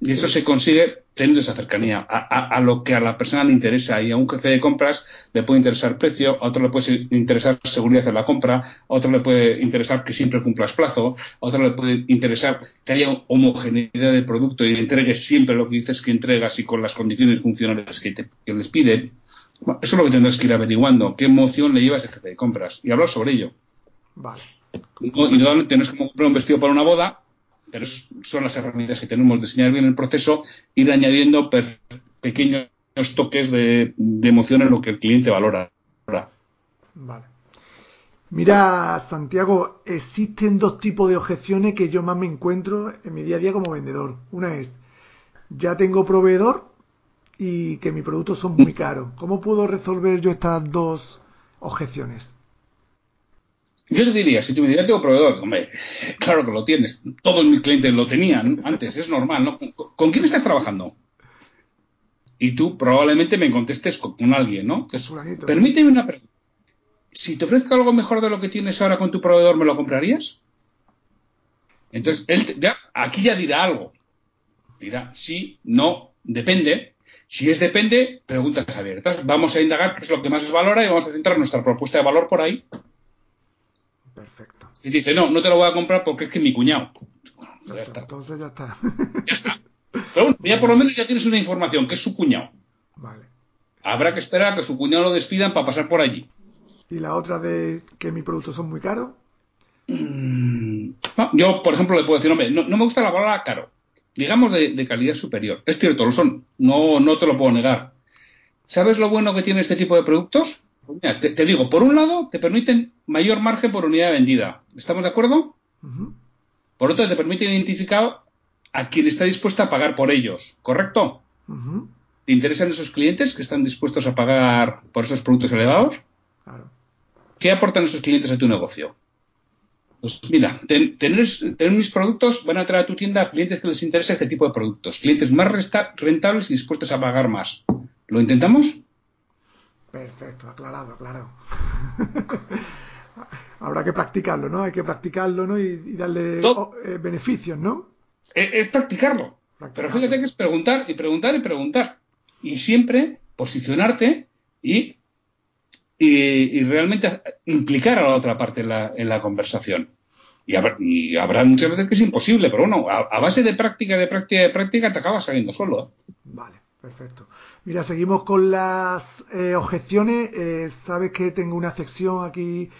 Y eso se consigue teniendo esa cercanía a, lo que a la persona le interesa. Y a un jefe de compras le puede interesar precio, a otro le puede interesar seguridad en la compra, a otro le puede interesar que siempre cumplas plazo, a otro le puede interesar que haya homogeneidad del producto y entregues siempre lo que dices que entregas y con las condiciones funcionales que, que les pide eso es lo que tendrás que ir averiguando. ¿Qué emoción le lleva a ese jefe de compras? Y hablar sobre ello. Vale. Y no es como comprar un vestido para una boda, pero son las herramientas que tenemos de diseñar bien el proceso, ir añadiendo pequeños toques de, emoción en lo que el cliente valora. Vale. Mira, Santiago, existen dos tipos de objeciones que yo más me encuentro en mi día a día como vendedor. Una es, ya tengo proveedor y que mis productos son muy caros. ¿Cómo puedo resolver yo estas dos objeciones? Yo te diría, si tú me dirías, tengo proveedor, hombre, <laughs> claro que lo tienes. Todos mis clientes lo tenían antes, es normal, ¿no? ¿Con, quién estás trabajando? Y tú probablemente me contestes con, alguien, ¿no? permíteme una pregunta. Si te ofrezco algo mejor de lo que tienes ahora con tu proveedor, ¿me lo comprarías? Entonces, él ya, aquí ya dirá algo. Dirá sí, no, depende. Si es depende, preguntas abiertas. Vamos a indagar qué es lo que más es valora y vamos a centrar nuestra propuesta de valor por ahí. Perfecto. Y dice, no, no te lo voy a comprar porque es que mi cuñado. ya está. Entonces ya está. ya está. Pero bueno, ya por lo menos ya tienes una información, que es su cuñado. Vale. Habrá que esperar a que su cuñado lo despidan para pasar por allí. ¿Y la otra de que mis productos son muy caros? Mm, yo, por ejemplo, le puedo decir, hombre, no, no me gusta la palabra caro digamos, de, calidad superior. Es cierto, lo son, no, no te lo puedo negar. ¿Sabes lo bueno que tiene este tipo de productos? te, digo, por un lado, te permiten mayor margen por unidad vendida. ¿Estamos de acuerdo? Por otro, te permiten identificar a quien está dispuesto a pagar por ellos, ¿correcto? ¿Te interesan esos clientes que están dispuestos a pagar por esos productos elevados? Claro. ¿Qué aportan esos clientes a tu negocio? Pues mira, tener, mis productos van a traer a tu tienda a clientes que les interesa este tipo de productos, clientes más rentables y dispuestos a pagar más. ¿Lo intentamos? Perfecto, aclarado, aclarado. <laughs> Habrá que practicarlo, ¿no? Hay que practicarlo, ¿no? Y, darle eh, beneficios, ¿no? Es, practicarlo. Pero fíjate que es preguntar y preguntar y preguntar. Y siempre posicionarte y y, realmente implicar a la otra parte en la, en la conversación. Y, habrá, muchas veces que es imposible, pero bueno, a, base de práctica, de práctica, de práctica, te acabas saliendo solo. ¿eh? Vale, perfecto. Mira, seguimos con las eh, objeciones. Eh, sabes que tengo una sección aquí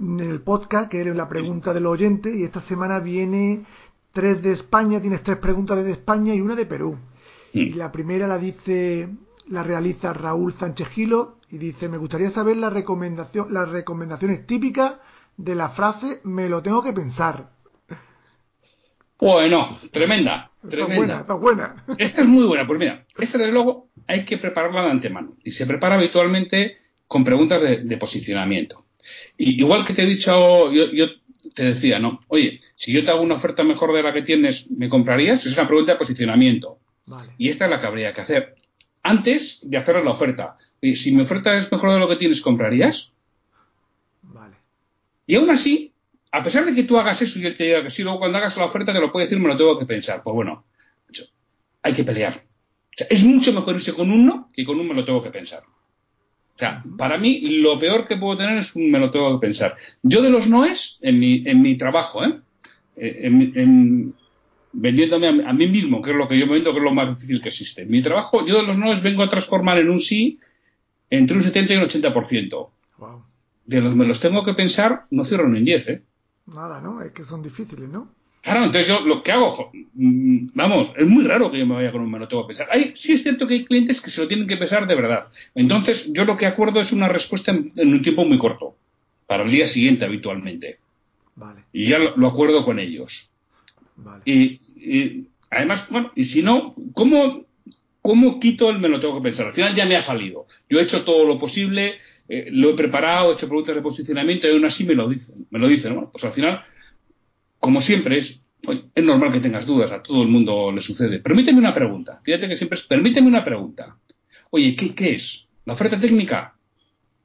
en el podcast que es la pregunta del oyente y esta semana viene tres de España, tienes tres preguntas de España y una de Perú. Mm. Y la primera la dice, la realiza Raúl Sánchez Gilo y dice, me gustaría saber la recomendación, las recomendaciones típicas de la frase me lo tengo que pensar. Bueno, tremenda. Está buena, está buena. Esta es muy buena. Pues mira, esta desde luego hay que prepararla de antemano. Y se prepara habitualmente con preguntas de, posicionamiento. Y igual que te he dicho, yo, te decía, ¿no? Oye, si yo te hago una oferta mejor de la que tienes, ¿me comprarías? Es una pregunta de posicionamiento. Y esta es la que habría que hacer. Antes de hacer la oferta. Si mi oferta es mejor de lo que tienes, ¿comprarías? Vale. Y aún así, a pesar de que tú hagas eso y él te diga que sí, luego cuando hagas la oferta te lo puede decir, me lo tengo que pensar. Pues bueno, hay que pelear. O sea, es mucho mejor irse con un no que con un me lo tengo que pensar. O sea, para mí lo peor que puedo tener es un me lo tengo que pensar. Yo de los noes, en mi, en mi trabajo, ¿eh? eh en, vendiéndome a, mí mismo, que es lo que yo me vendo, que es lo más difícil que existe. En mi trabajo, yo de los noes vengo a transformar en un sí entre un 70 y un 80%. Wow. De los me los tengo que pensar, no cierro ni en 10, ¿eh? Nada, ¿no? Es que son difíciles, ¿no? Claro, entonces yo lo que hago, mm, vamos, es muy raro que yo me vaya con un me lo tengo que pensar. Hay, sí es cierto que hay clientes que se lo tienen que pensar de verdad. Entonces yo lo que acuerdo es una respuesta en, un tiempo muy corto, para el día siguiente habitualmente. Vale. Y ya lo, acuerdo con ellos. Vale. Y, además, bueno, y si no, ¿cómo, ¿cómo quito el me lo tengo que pensar? Al final ya me ha salido. Yo he hecho todo lo posible, eh, lo he preparado, he hecho preguntas de posicionamiento y aún así me lo dicen. Me lo dicen, ¿no? Pues al final, como siempre es, es normal que tengas dudas, a todo el mundo le sucede. Permíteme una pregunta. Fíjate que siempre es, permíteme una pregunta. Oye, ¿qué, qué es? ¿La oferta técnica?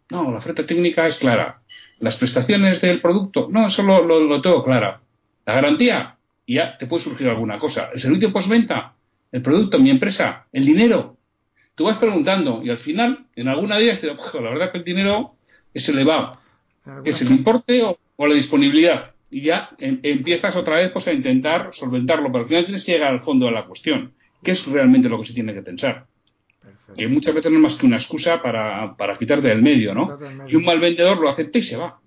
No, la oferta técnica es clara. ¿Las prestaciones del producto? No, eso lo, lo, tengo clara. ¿La garantía? ya te puede surgir alguna cosa. ¿El servicio postventa? ¿El producto? ¿Mi empresa? ¿El dinero? Tú vas preguntando y al final, en alguna de ellas, te la verdad que el dinero es elevado, que es el importe o, la disponibilidad. Y ya em, empiezas otra vez pues, a intentar solventarlo, pero al final tienes que llegar al fondo de la cuestión. ¿Qué es realmente lo que se tiene que pensar? Que muchas veces no es más que una excusa para, para quitarte del medio, ¿no? Y un mal vendedor lo acepta y se va.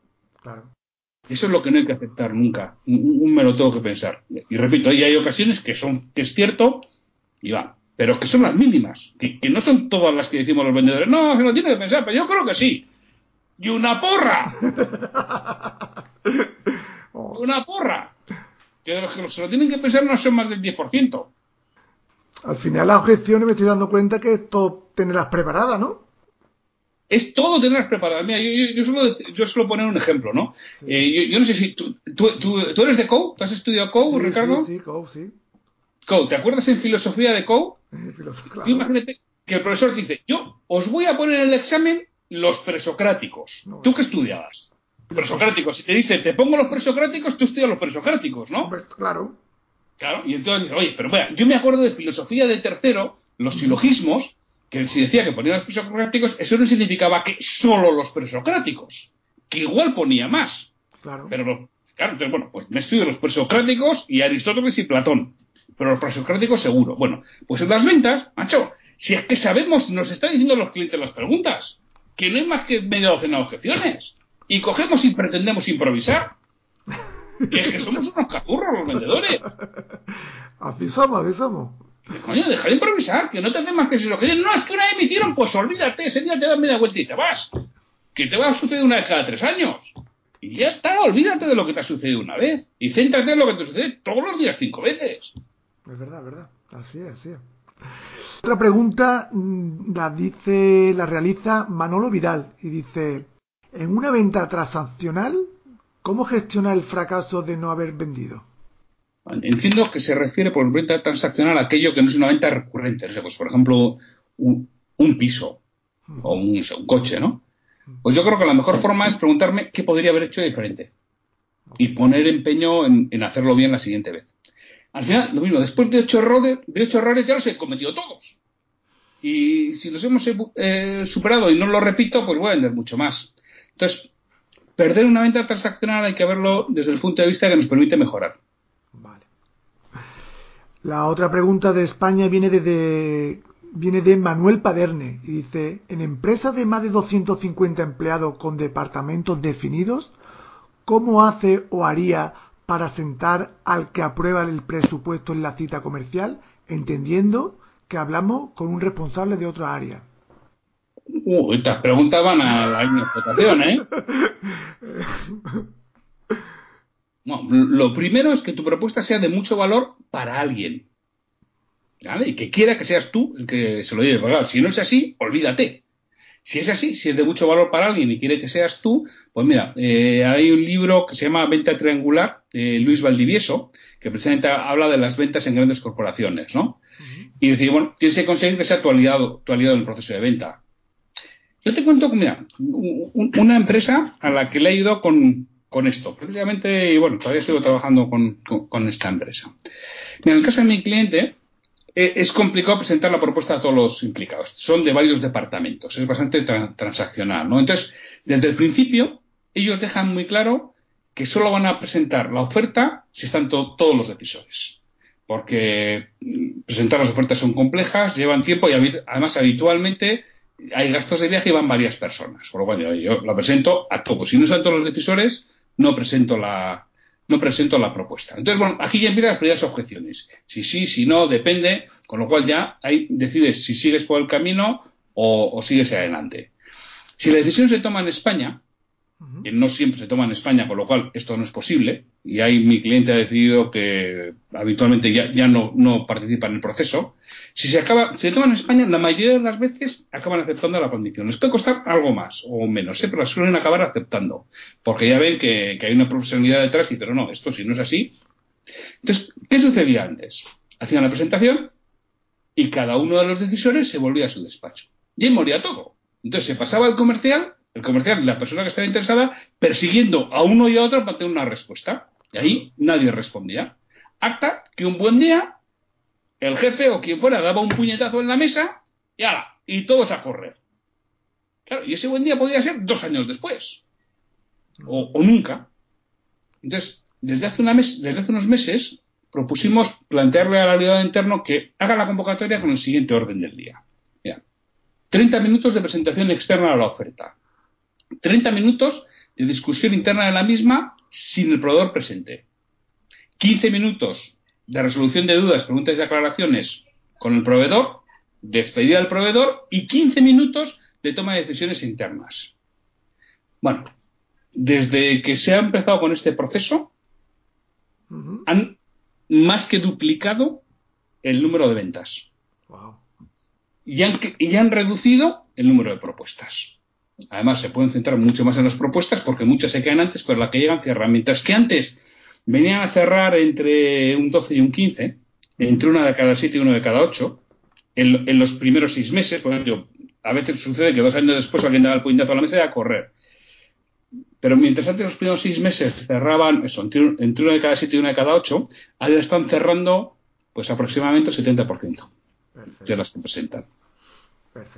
Eso es lo que no hay que aceptar nunca. Un, me lo tengo que pensar. Y repito, hay ocasiones que son que es cierto y va pero que son las mínimas, que, no son todas las que decimos los vendedores. No, que lo tiene que pensar, pero yo creo que sí. Y una porra. <laughs> una porra. Que los que se lo tienen que pensar no son más del 10%. Al final las objeciones me estoy dando cuenta que es todo tenerlas preparadas, ¿no? Es todo tenerlas preparadas. Mira, yo, yo, yo, suelo, poner un ejemplo, ¿no? Eh, yo, no sé si tú, tú, tú, eres de COU, ¿tú has estudiado COU, Ricardo? Sí, sí, COU, sí. ¿Te acuerdas en filosofía de COU? imagínate que el profesor dice, yo os voy a poner en el examen los presocráticos. ¿Tú qué estudiabas? Presocráticos. Si te dice, te pongo los presocráticos, tú estudias los presocráticos, ¿no? Claro. Claro, y entonces, oye, pero bueno, yo me acuerdo de filosofía de tercero, los silogismos, que si decía que ponía los presocráticos, eso no significaba que solo los presocráticos, que igual ponía más. Claro. Pero, claro, entonces, bueno, pues me estudio los presocráticos y Aristóteles y Platón pero los presocráticos seguro. Bueno, pues en las ventas, macho, si es que sabemos, nos están diciendo los clientes las preguntas, que no hay más que media docena de objeciones, y cogemos y pretendemos improvisar. Que es que somos unos cazurros los vendedores. Así somos, así somos. Coño, deja de improvisar, que no te hacen más que si lo que dicen. No, es que una vez me hicieron, pues olvídate, ese día te das media vuelta y te vas. Que te va a suceder una vez cada tres años. Y ya está, olvídate de lo que te ha sucedido una vez. Y céntrate en lo que te sucede todos los días cinco veces. Es verdad, verdad. Así es, así es. Otra pregunta mm, la dice, la realiza Manolo Vidal y dice, en una venta transaccional, ¿cómo gestiona el fracaso de no haber vendido? Entiendo que se refiere por venta transaccional a aquello que no es una venta recurrente. O sea, pues, por ejemplo, un, piso o un, coche, ¿no? Pues yo creo que la mejor forma es preguntarme qué podría haber hecho diferente y poner empeño en hacerlo bien la siguiente vez. Al final, lo mismo, después de ocho errores, de ya los he cometido todos. Y si los hemos eh, superado y no lo repito, pues voy a vender mucho más. Entonces, perder una venta transaccional hay que verlo desde el punto de vista que nos permite mejorar. Vale. La otra pregunta de España viene de, viene de Manuel Paderne y dice, en empresas de más de 250 empleados con departamentos definidos, ¿cómo hace o haría para sentar al que aprueba el presupuesto en la cita comercial, entendiendo que hablamos con un responsable de otra área. Uh, estas preguntas van a la explotación, ¿eh? lo primero es que tu propuesta sea de mucho valor para alguien. ¿Vale? Y que quiera que seas tú el que se lo lleve. si no es así, olvídate. Si es así, si es de mucho valor para alguien y quiere que seas tú, pues mira, eh, hay un libro que se llama Venta Triangular de Luis Valdivieso, que precisamente habla de las ventas en grandes corporaciones, ¿no? Y decir, bueno, tienes que conseguir que sea tu aliado, tu aliado en el proceso de venta. Yo te cuento, mira, una empresa a la que le he ayudado con, con esto. Precisamente, y bueno, todavía sigo trabajando con, con, esta empresa. en el caso de mi cliente, es complicado presentar la propuesta a todos los implicados. Son de varios departamentos. Es bastante transaccional, ¿no? Entonces, desde el principio, ellos dejan muy claro que solo van a presentar la oferta si están todos los decisores. Porque mm, presentar las ofertas son complejas, llevan tiempo y además habitualmente hay gastos de viaje y van varias personas. Por lo cual yo la presento a todos. Si no están todos los decisores, no presento la, no presento la propuesta. Entonces, bueno, aquí ya empiezan las primeras objeciones. Si sí, si no, depende, con lo cual ya ahí decides si sigues por el camino o, o sigues adelante. Si la decisión se toma en España, que no siempre se toma en España, con lo cual esto no es posible, y ahí mi cliente ha decidido que habitualmente ya, ya no, no, participa en el proceso. Si se acaba, se toma en España, la mayoría de las veces acaban aceptando la condición. Les puede costar algo más o menos, ¿eh? pero suelen acabar aceptando, porque ya ven que, hay una profesionalidad detrás y pero no, esto si no es así. Entonces, ¿qué sucedía antes? Hacían la presentación y cada uno de los decisores se volvía a su despacho. Y ahí moría todo. Entonces se pasaba al comercial el comercial, la persona que estaba interesada, persiguiendo a uno y a otro para tener una respuesta. Y ahí nadie respondía. Hasta que un buen día el jefe o quien fuera daba un puñetazo en la mesa y ala, y todos a correr. Claro, y ese buen día podía ser dos años después. O, nunca. Entonces, desde hace, una mes, desde hace unos meses propusimos plantearle a la aliado interno que haga la convocatoria con el siguiente orden del día. Mira, 30 minutos de presentación externa a la oferta. 30 minutos de discusión interna de la misma sin el proveedor presente. 15 minutos de resolución de dudas, preguntas y aclaraciones con el proveedor, despedida del proveedor y 15 minutos de toma de decisiones internas. Bueno, desde que se ha empezado con este proceso, han más que duplicado el número de ventas. y han reducido el número de propuestas. Además, se pueden centrar mucho más en las propuestas porque muchas se quedan antes, pero las que llegan cierran. Mientras que antes venían a cerrar entre un 12 y un 15, entre una de cada 7 y uno de cada 8, en, los primeros seis meses, por ejemplo, a veces sucede que dos años después alguien da el puñetazo a la mesa y a correr. Pero mientras antes los primeros seis meses cerraban eso, entre, uno de cada 7 y uno de cada 8, ahora están cerrando pues aproximadamente el 70% de las que presentan.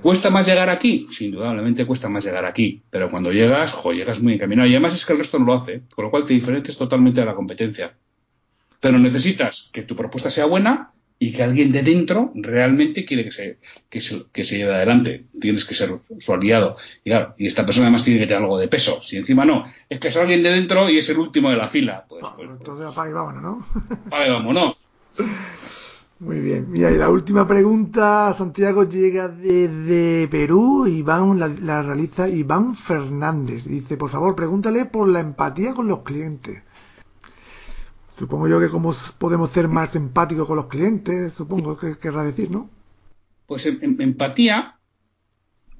¿Cuesta más llegar aquí? Sin indudablemente cuesta más llegar aquí, pero cuando llegas, jo, llegas muy encaminado. Y además es que el resto no lo hace, con lo cual te diferencias totalmente de la competencia. Pero necesitas que tu propuesta sea buena y que alguien de dentro realmente quiere que se, que se, que se lleve adelante. Tienes que ser su aliado. Y, claro, y esta persona además tiene que tener algo de peso. Si encima no, es que es alguien de dentro y es el último de la fila. Pues, pues, entonces y vámonos, ¿no? Vámonos. <laughs> Muy bien. Mira, y la última pregunta, Santiago, llega desde Perú. Iván la, la realiza Iván Fernández. Dice, por favor, pregúntale por la empatía con los clientes. Supongo yo que cómo podemos ser más empáticos con los clientes, supongo que querrá decir, ¿no? Pues em, empatía,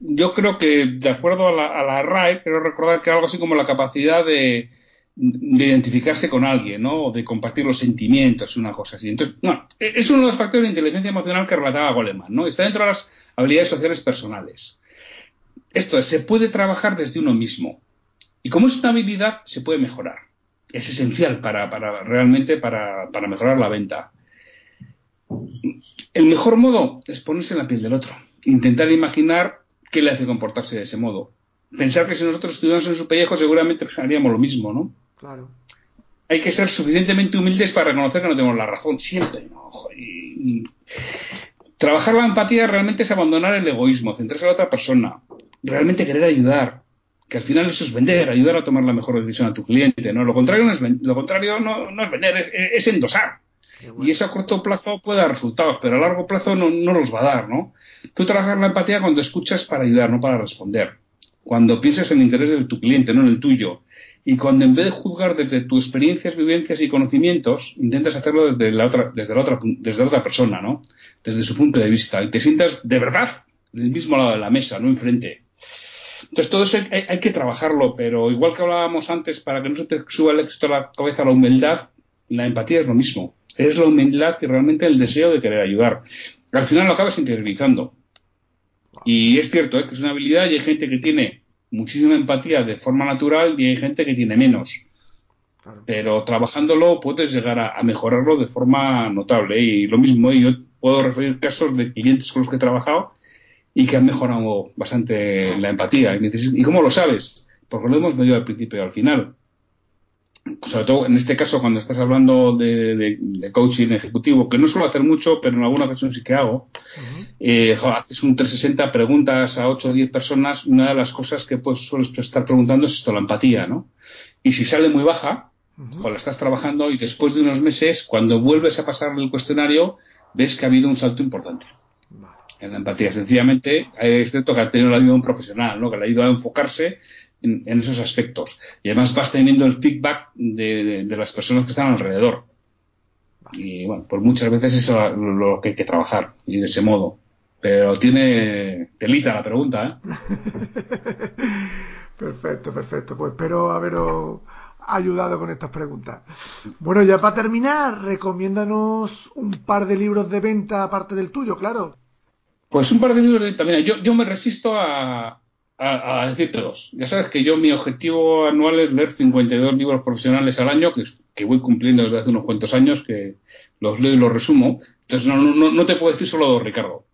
yo creo que de acuerdo a la, a la RAE, quiero recordar que algo así como la capacidad de, de identificarse con alguien, ¿no? O de compartir los sentimientos, una cosa así. Entonces, no, e, es uno de los factores de inteligencia emocional que relataba Goleman, ¿no? Está dentro de las habilidades sociales personales. Esto es, se puede trabajar desde uno mismo. Y como es una habilidad, se puede mejorar. Es esencial para, realmente para, para mejorar la venta. El mejor modo es ponerse en la piel del otro. Intentar imaginar qué le hace comportarse de ese modo. Pensar que si nosotros estuviéramos en su pellejo seguramente haríamos lo mismo, ¿no? Claro. Hay que ser suficientemente humildes para reconocer que no tenemos la razón, siempre. trabajar la empatía realmente es abandonar el egoísmo, centrarse en la otra persona, realmente querer ayudar, que al final eso es vender, ayudar a tomar la mejor decisión a tu cliente. ¿no? Lo contrario no es, lo contrario no, es vender, es, endosar. Y eso a corto plazo puede dar resultados, pero a largo plazo no, no los va a dar. ¿no? Tú trabajas la empatía cuando escuchas para ayudar, no para responder. Cuando piensas en el interés de tu cliente, no en el tuyo y cuando en vez de juzgar desde tus experiencias, vivencias y conocimientos, intentas hacerlo desde la otra, persona, ¿no? Desde su punto de vista y te sientas de verdad en el mismo lado de la mesa, no enfrente. Entonces todo eso hay, que trabajarlo, pero igual que hablábamos antes, para que no se te suba el éxito a la cabeza la humildad, la empatía es lo mismo. Es la humildad y realmente el deseo de querer ayudar. Al final lo acabas interiorizando. Y es cierto ¿eh? que es una habilidad y hay gente que tiene muchísima empatía de forma natural y hay gente que tiene menos. Pero trabajándolo puedes llegar a, mejorarlo de forma notable. Y lo mismo, ¿eh? yo puedo referir casos de clientes con los que he trabajado y que han mejorado bastante la empatía. ¿Y cómo lo sabes? Porque lo hemos medido al principio y al final. Sobre todo en este caso, cuando estás hablando de, coaching ejecutivo, que no suelo hacer mucho, pero en alguna ocasión sí que hago, eh, haces un 360, preguntas a 8 o 10 personas, una de las cosas que pues, sueles estar preguntando es esto, la empatía, ¿no? Y si sale muy baja, o la estás trabajando y después de unos meses, cuando vuelves a pasar el cuestionario, ves que ha habido un salto importante en la empatía. Sencillamente, es cierto que ha tenido la ayuda de un profesional, ¿no? que le ha ayudado a enfocarse en, esos aspectos. Y además vas teniendo el feedback de, las personas que están alrededor. Y bueno, por muchas veces eso es lo, que hay que trabajar, y de ese modo. Pero tiene telita la pregunta, ¿eh? <laughs> perfecto, perfecto. Pues espero haberos ayudado con estas preguntas. Bueno, ya para terminar, recomiéndanos un par de libros de venta aparte del tuyo, claro. Pues un par de libros de venta. Mira, yo, yo me resisto a, a, decirte dos. Ya sabes que yo mi objetivo anual es leer 52 libros profesionales al año, que, que voy cumpliendo desde hace unos cuantos años, que los leo y los resumo. Entonces no, no, no te puedo decir solo dos, Ricardo.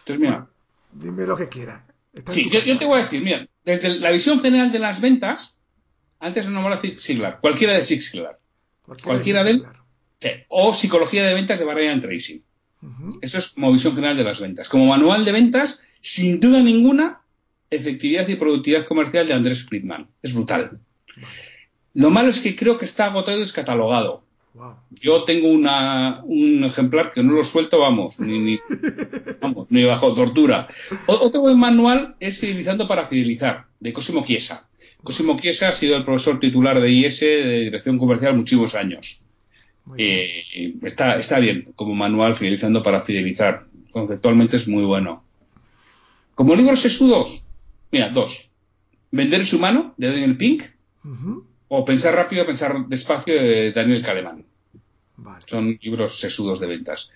Entonces mira. Dime lo que quieras. Sí, yo, te voy a decir, mira, desde la visión general de las ventas, antes no me Zig Ziglar, cualquiera de Zig Ziglar. Cualquiera, de él. o Psicología de Ventas de Brian Tracy. Eso es como visión general de las ventas. Como manual de ventas, sin duda ninguna, efectividad y productividad comercial de Andrés Friedman. Es brutal. Lo malo es que creo que está agotado y descatalogado. Yo tengo una, un ejemplar que no lo suelto, vamos, ni, ni, <laughs> bajo tortura. otro buen manual es Fidelizando para Fidelizar, de Cosimo Chiesa. Cosimo Chiesa ha sido el profesor titular de IS de Dirección Comercial muchísimos años. Eh, está, está bien como manual Fidelizando para Fidelizar. Conceptualmente es muy bueno. Como libros sesudos, mira, dos. Vender es humano, de Daniel Pink, o Pensar rápido, pensar despacio, de Daniel Kahneman. Son libros sesudos de ventas.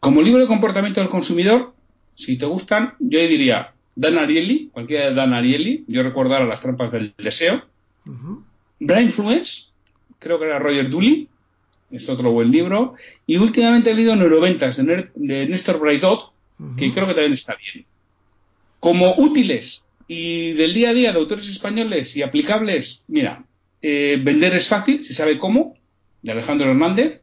Como libro de comportamiento del consumidor, si te gustan, yo diría Dan Ariely, cualquiera de Dan Ariely, yo recordar a las trampas del deseo. Brain Influence, creo que era Roger Dooley, es otro buen libro. Y últimamente he leído Neuroventas de, Néstor Braidot, que creo que también está bien. Como útiles y del día a día de autores españoles y aplicables, mira, eh, Vender es fácil, si sabe cómo, de Alejandro Hernández.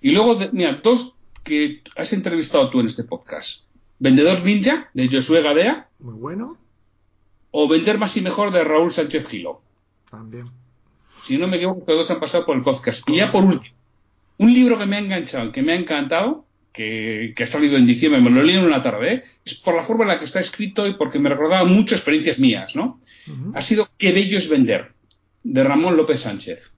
Y luego, mira, dos que has entrevistado tú en este podcast. Vendedor Ninja, de Josué Gadea. Muy bueno. O Vender más y mejor, de Raúl Sánchez Gilo. También. Si no me equivoco, los dos han pasado por el podcast. Y ya por último, un libro que me ha enganchado, que me ha encantado, que, ha salido en diciembre, me lo leí en una tarde, ¿eh? es por la forma en la que está escrito y porque me recordaba muchas experiencias mías, ¿no? Ha sido Qué bello es vender, de Ramón López Sánchez.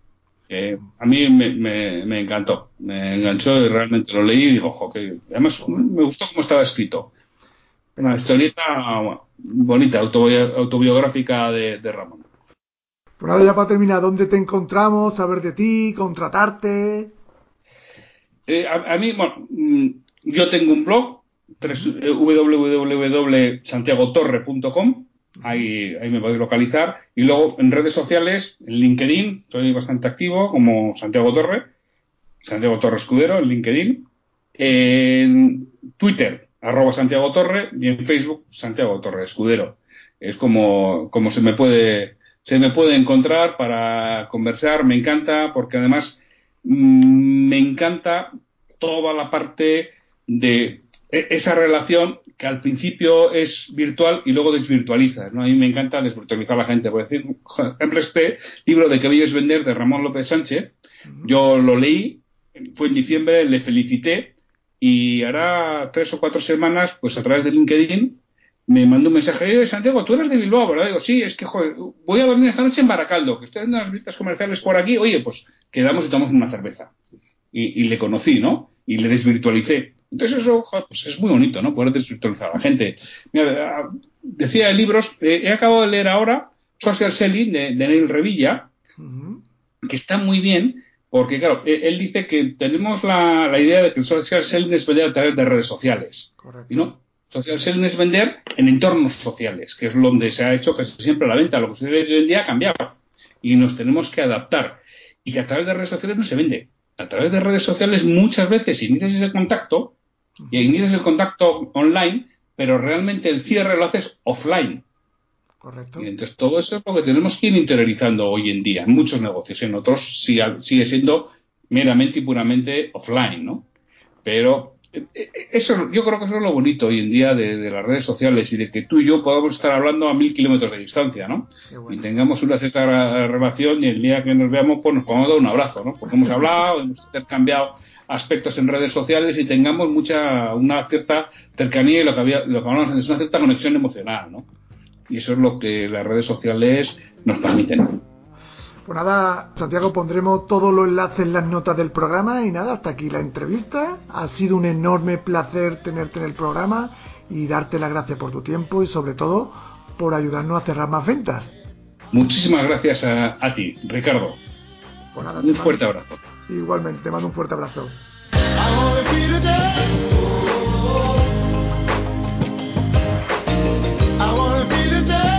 a mí me, encantó, me enganchó y realmente lo leí y digo, ojo, que además me gustó cómo estaba escrito. Una historieta bonita, autobiográfica de, de Ramón. Pues nada, ya para terminar, ¿dónde te encontramos? Saber de ti, contratarte. Eh, a, mí, bueno, mm, yo tengo un blog, eh, www.santiagotorre.com, ahí, ahí me podéis localizar. Y luego en redes sociales, en LinkedIn, soy bastante activo como Santiago Torre, Santiago Torre Escudero, en LinkedIn. En Twitter, arroba Santiago Torre, y en Facebook, Santiago Torre Escudero. Es como, como se me puede se me puede encontrar para conversar, me encanta, porque además me encanta toda la parte de e, esa relación que al principio es virtual y luego desvirtualiza. ¿no? A mí me encanta desvirtualizar a la gente. Por decir, ejemplo, este libro de Que es vender de Ramón López Sánchez, yo lo leí, fue en diciembre, le felicité y hará tres o cuatro semanas, pues a través de LinkedIn, me mandó un mensaje, de Santiago, tú eres de Bilbao, ¿verdad? Digo, sí, es que joder, voy a dormir esta noche en Baracaldo, que estoy haciendo unas visitas comerciales por aquí, oye, pues quedamos y tomamos una cerveza. Y, le conocí, ¿no? Y le desvirtualicé. Entonces eso pues es muy bonito, ¿no? Poder desvirtualizar a la gente. Mira, decía de libros, eh, he acabado de leer ahora Social Selling de, Neil Revilla, que está muy bien, porque claro, e, él dice que tenemos la, idea de que el social selling es vender a través de redes sociales. Correcto. Y no, social selling es vender en entornos sociales, que es donde se ha hecho casi siempre la venta. Lo que sucede hoy en día ha cambiado y nos tenemos que adaptar. Y que a través de redes sociales no se vende. A través de redes sociales muchas veces inicias ese contacto y inicias el contacto online, pero realmente el cierre lo haces offline. Correcto. Y entonces todo eso es lo que tenemos que ir interiorizando hoy en día en muchos negocios. En otros sigue siendo meramente y puramente offline, ¿no? Pero eso, yo creo que eso es lo bonito hoy en día de, las redes sociales y de que tú y yo podamos estar hablando a mil kilómetros de distancia, ¿no? Y tengamos una cierta relación y el día que nos veamos, pues nos podemos dar un abrazo, ¿no? Porque hemos hablado, hemos intercambiado aspectos en redes sociales y tengamos mucha, una cierta cercanía y lo que, había, lo que hablamos es una cierta conexión emocional, ¿no? Y eso es lo que las redes sociales nos permiten. Pues nada, Santiago, pondremos todos los enlaces en las notas del programa y nada, hasta aquí la entrevista. Ha sido un enorme placer tenerte en el programa y darte las gracias por tu tiempo y sobre todo por ayudarnos a cerrar más ventas. Muchísimas gracias a, ti, Ricardo. Pues un fuerte abrazo. Igualmente, te mando un fuerte abrazo. I wanna be